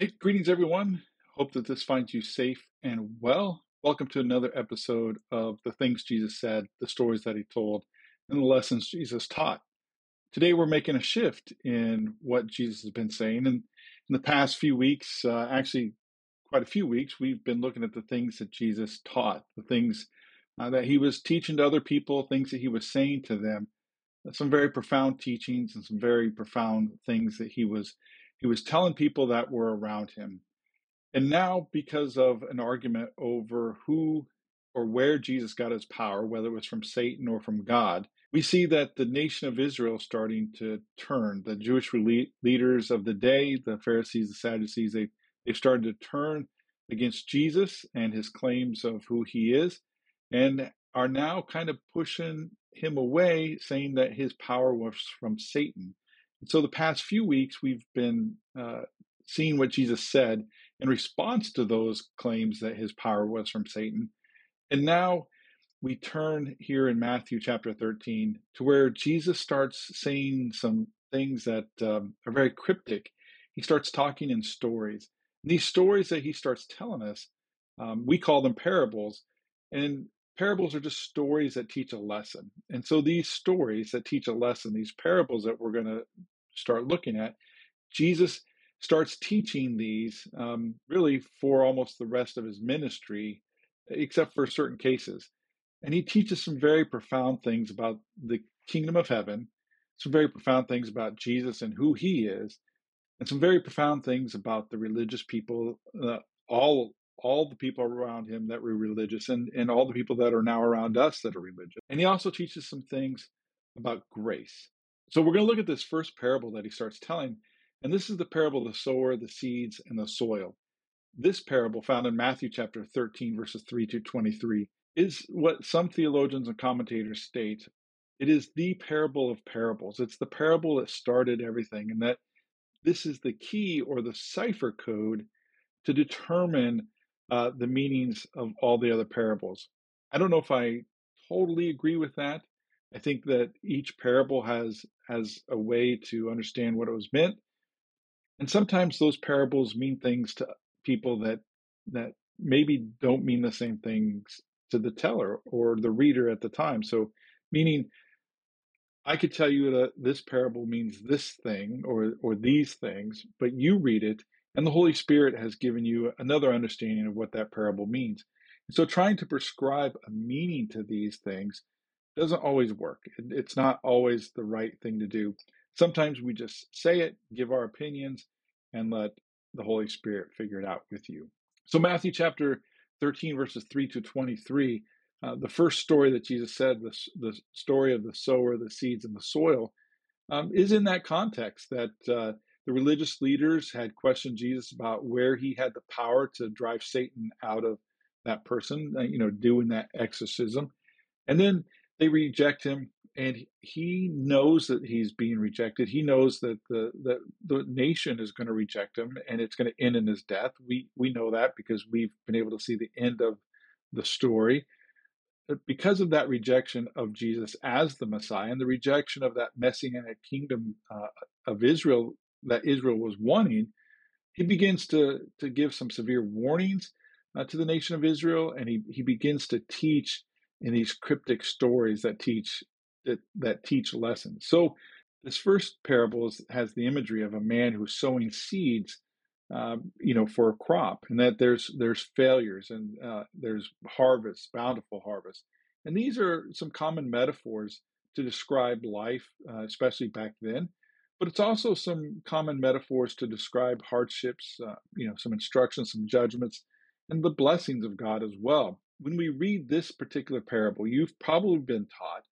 Hey, greetings, everyone. Hope that this finds you safe and well. Welcome to another episode of The Things Jesus Said, the stories that He told, and the lessons Jesus taught. Today, we're making a shift in what Jesus has been saying. And in the past few weeks, uh, actually, quite a few weeks, we've been looking at the things that Jesus taught, the things uh, that He was teaching to other people, things that He was saying to them, some very profound teachings and some very profound things that He was he was telling people that were around him. And now, because of an argument over who or where Jesus got his power, whether it was from Satan or from God, we see that the nation of Israel is starting to turn. The Jewish leaders of the day, the Pharisees, the Sadducees, they, they've started to turn against Jesus and his claims of who he is, and are now kind of pushing him away, saying that his power was from Satan. So the past few weeks, we've been uh, seeing what Jesus said in response to those claims that his power was from Satan. And now we turn here in Matthew chapter 13 to where Jesus starts saying some things that um, are very cryptic. He starts talking in stories. And these stories that he starts telling us, um, we call them parables. And parables are just stories that teach a lesson. And so these stories that teach a lesson, these parables that we're going to start looking at, Jesus starts teaching these um, really for almost the rest of his ministry, except for certain cases. And he teaches some very profound things about the kingdom of heaven, some very profound things about Jesus and who he is, and some very profound things about the religious people, uh, all all the people around him that were religious and, and all the people that are now around us that are religious. And he also teaches some things about grace. So we're going to look at this first parable that he starts telling. And this is the parable of the sower, the seeds, and the soil. This parable, found in Matthew chapter 13, verses 3 to 23, is what some theologians and commentators state. It is the parable of parables. It's the parable that started everything, and that this is the key or the cipher code to determine uh, the meanings of all the other parables. I don't know if I totally agree with that. I think that each parable has has a way to understand what it was meant, and sometimes those parables mean things to people that that maybe don't mean the same things to the teller or the reader at the time. So, meaning, I could tell you that this parable means this thing or or these things, but you read it and the Holy Spirit has given you another understanding of what that parable means. And so, trying to prescribe a meaning to these things doesn't always work. It's not always the right thing to do. Sometimes we just say it, give our opinions, and let the Holy Spirit figure it out with you. So, Matthew chapter 13, verses 3 to 23, uh, the first story that Jesus said, the, the story of the sower, the seeds, and the soil, um, is in that context that uh, the religious leaders had questioned Jesus about where he had the power to drive Satan out of that person, uh, you know, doing that exorcism. And then they reject him, and he knows that he's being rejected. He knows that the the, the nation is going to reject him, and it's going to end in his death. We we know that because we've been able to see the end of the story. But because of that rejection of Jesus as the Messiah and the rejection of that messianic kingdom uh, of Israel that Israel was wanting, he begins to, to give some severe warnings uh, to the nation of Israel, and he, he begins to teach in these cryptic stories that teach that, that teach lessons. So this first parable is, has the imagery of a man who's sowing seeds, um, you know, for a crop, and that there's there's failures and uh, there's harvests, bountiful harvest, and these are some common metaphors to describe life, uh, especially back then but it's also some common metaphors to describe hardships, uh, you know, some instructions, some judgments, and the blessings of God as well. When we read this particular parable, you've probably been taught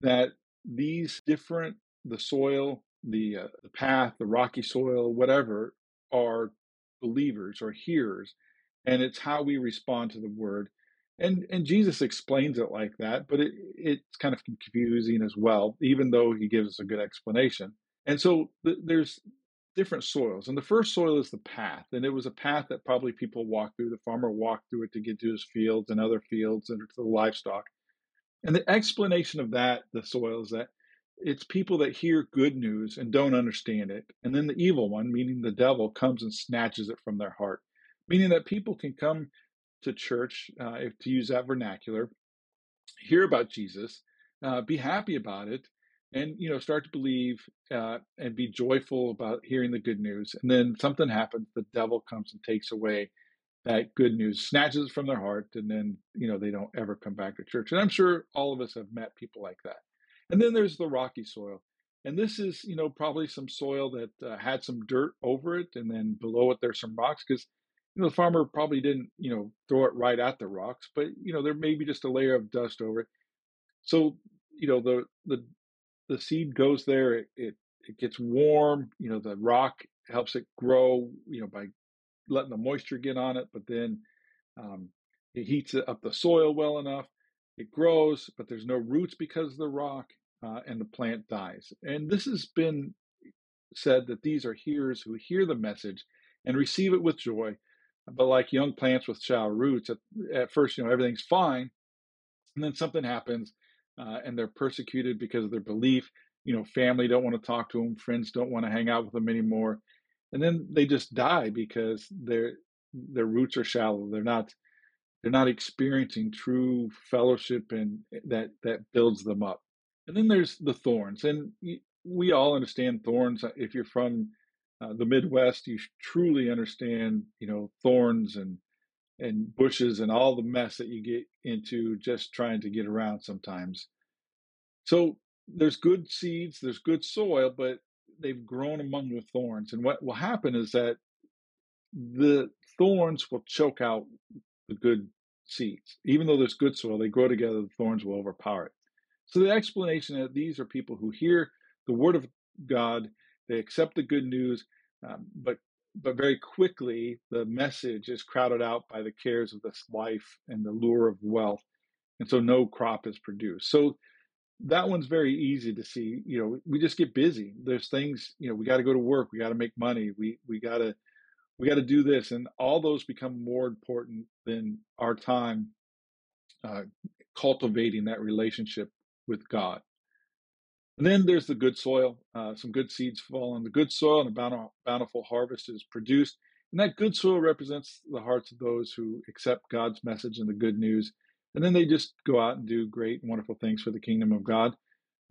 that these different, the soil, the, uh, the path, the rocky soil, whatever, are believers or hearers, and it's how we respond to the word. And and Jesus explains it like that, but it, it's kind of confusing as well, even though he gives us a good explanation. And so th- there's different soils. And the first soil is the path. And it was a path that probably people walked through. The farmer walked through it to get to his fields and other fields and to the livestock. And the explanation of that, the soil, is that it's people that hear good news and don't understand it. And then the evil one, meaning the devil, comes and snatches it from their heart, meaning that people can come to church, uh, if to use that vernacular, hear about Jesus, uh, be happy about it, and you know start to believe uh, and be joyful about hearing the good news. And then something happens, the devil comes and takes away that good news, snatches it from their heart, and then you know they don't ever come back to church. And I'm sure all of us have met people like that. And then there's the rocky soil. And this is, you know, probably some soil that uh, had some dirt over it, and then below it there's some rocks because, you know, the farmer probably didn't, you know, throw it right at the rocks, but you know there may be just a layer of dust over it. So, you know, the the the seed goes there, it, it it gets warm. You know, the rock helps it grow, you know, by letting the moisture get on it, but then um, it heats up the soil well enough. It grows, but there's no roots because of the rock, uh, and the plant dies. And this has been said that these are hearers who hear the message and receive it with joy. But like young plants with shallow roots, at, at first, you know, everything's fine, and then something happens, uh, and they're persecuted because of their belief. You know, family don't want to talk to them, friends don't want to hang out with them anymore, and then they just die because their their roots are shallow. They're not they're not experiencing true fellowship and eh, that that builds them up. And then there's the thorns, and we all understand thorns. If you're from uh, the Midwest, you truly understand, you know, thorns and and bushes and all the mess that you get into just trying to get around sometimes. So there's good seeds, there's good soil, but they've grown among the thorns. And what will happen is that the thorns will choke out the good seeds. Even though there's good soil, they grow together, the thorns will overpower it. So the explanation that these are people who hear the word of God, they accept the good news, um, but but very quickly the message is crowded out by the cares of this life and the lure of wealth, and so no crop is produced. So that one's very easy to see. You know, we just get busy. There's things, you know, we got to go to work, we got to make money, we we got to we got to do this, and all those become more important than our time uh, cultivating that relationship with God. And then there's the good soil. Uh, some good seeds fall on the good soil, and a bountiful harvest is produced. And that good soil represents the hearts of those who accept God's message and the good news. And then they just go out and do great and wonderful things for the kingdom of God.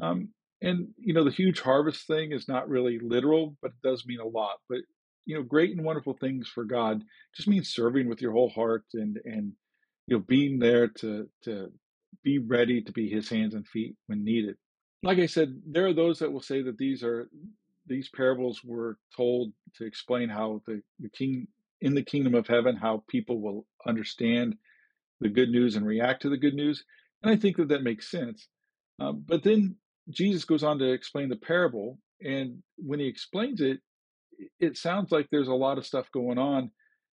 Um, and, you know, the huge harvest thing is not really literal, but it does mean a lot. But you know, great and wonderful things for God just means serving with your whole heart and and you know being there to to be ready to be His hands and feet when needed. Like I said, there are those that will say that these are these parables were told to explain how the, the king in the kingdom of heaven how people will understand the good news and react to the good news and i think that that makes sense uh, but then jesus goes on to explain the parable and when he explains it it sounds like there's a lot of stuff going on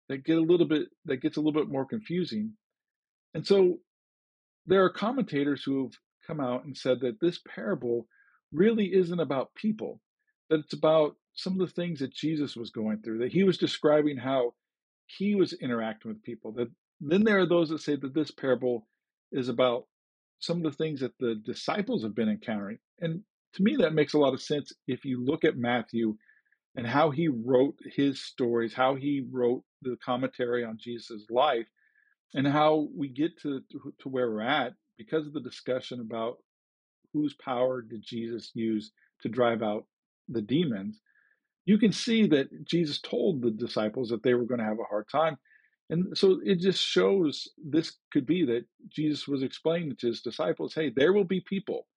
that get a little bit that gets a little bit more confusing. And so there are commentators who have come out and said that this parable really isn't about people, that it's about some of the things that Jesus was going through, that he was describing how he was interacting with people. That then there are those that say that this parable is about some of the things that the disciples have been encountering. And to me, that makes a lot of sense if you look at Matthew and how he wrote his stories, how he wrote the commentary on Jesus' life, and how we get to, to where we're at because of the discussion about whose power did Jesus use to drive out the demons. You can see that Jesus told the disciples that they were going to have a hard time. And so it just shows this could be that Jesus was explaining to his disciples hey, there will be people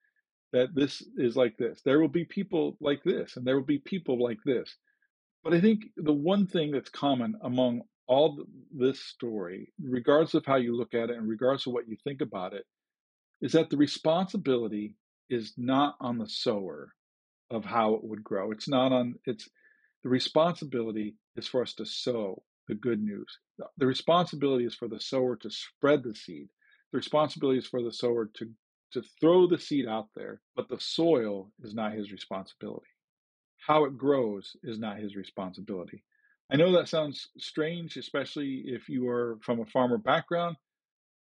that this is like this. There will be people like this, and there will be people like this. But I think the one thing that's common among all this story, regardless of how you look at it and regardless of what you think about it, is that the responsibility is not on the sower of how it would grow. It's not on, it's the responsibility is for us to sow the good news. The responsibility is for the sower to spread the seed. The responsibility is for the sower to to throw the seed out there, but the soil is not his responsibility. How it grows is not his responsibility. I know that sounds strange, especially if you are from a farmer background,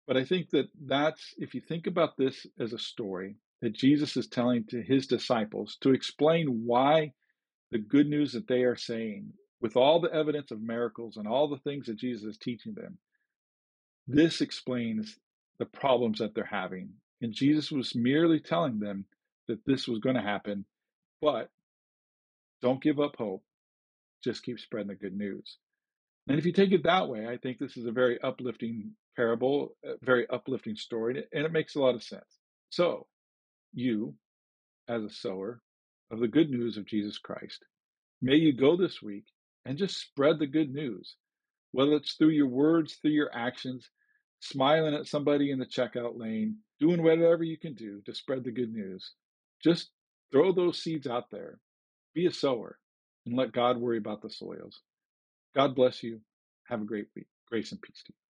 but I think that that's, if you think about this as a story, that Jesus is telling to his disciples to explain why the good news that they are saying, with all the evidence of miracles and all the things that Jesus is teaching them, this explains the problems that they're having. And Jesus was merely telling them that this was going to happen, but don't give up hope. Just keep spreading the good news. And if you take it that way, I think this is a very uplifting parable, a very uplifting story, and it makes a lot of sense. So, you, as a sower of the good news of Jesus Christ, may you go this week and just spread the good news, whether it's through your words, through your actions, smiling at somebody in the checkout lane, doing whatever you can do to spread the good news. Just throw those seeds out there. Be a sower and let God worry about the soils. God bless you. Have a great week. Grace and peace to you.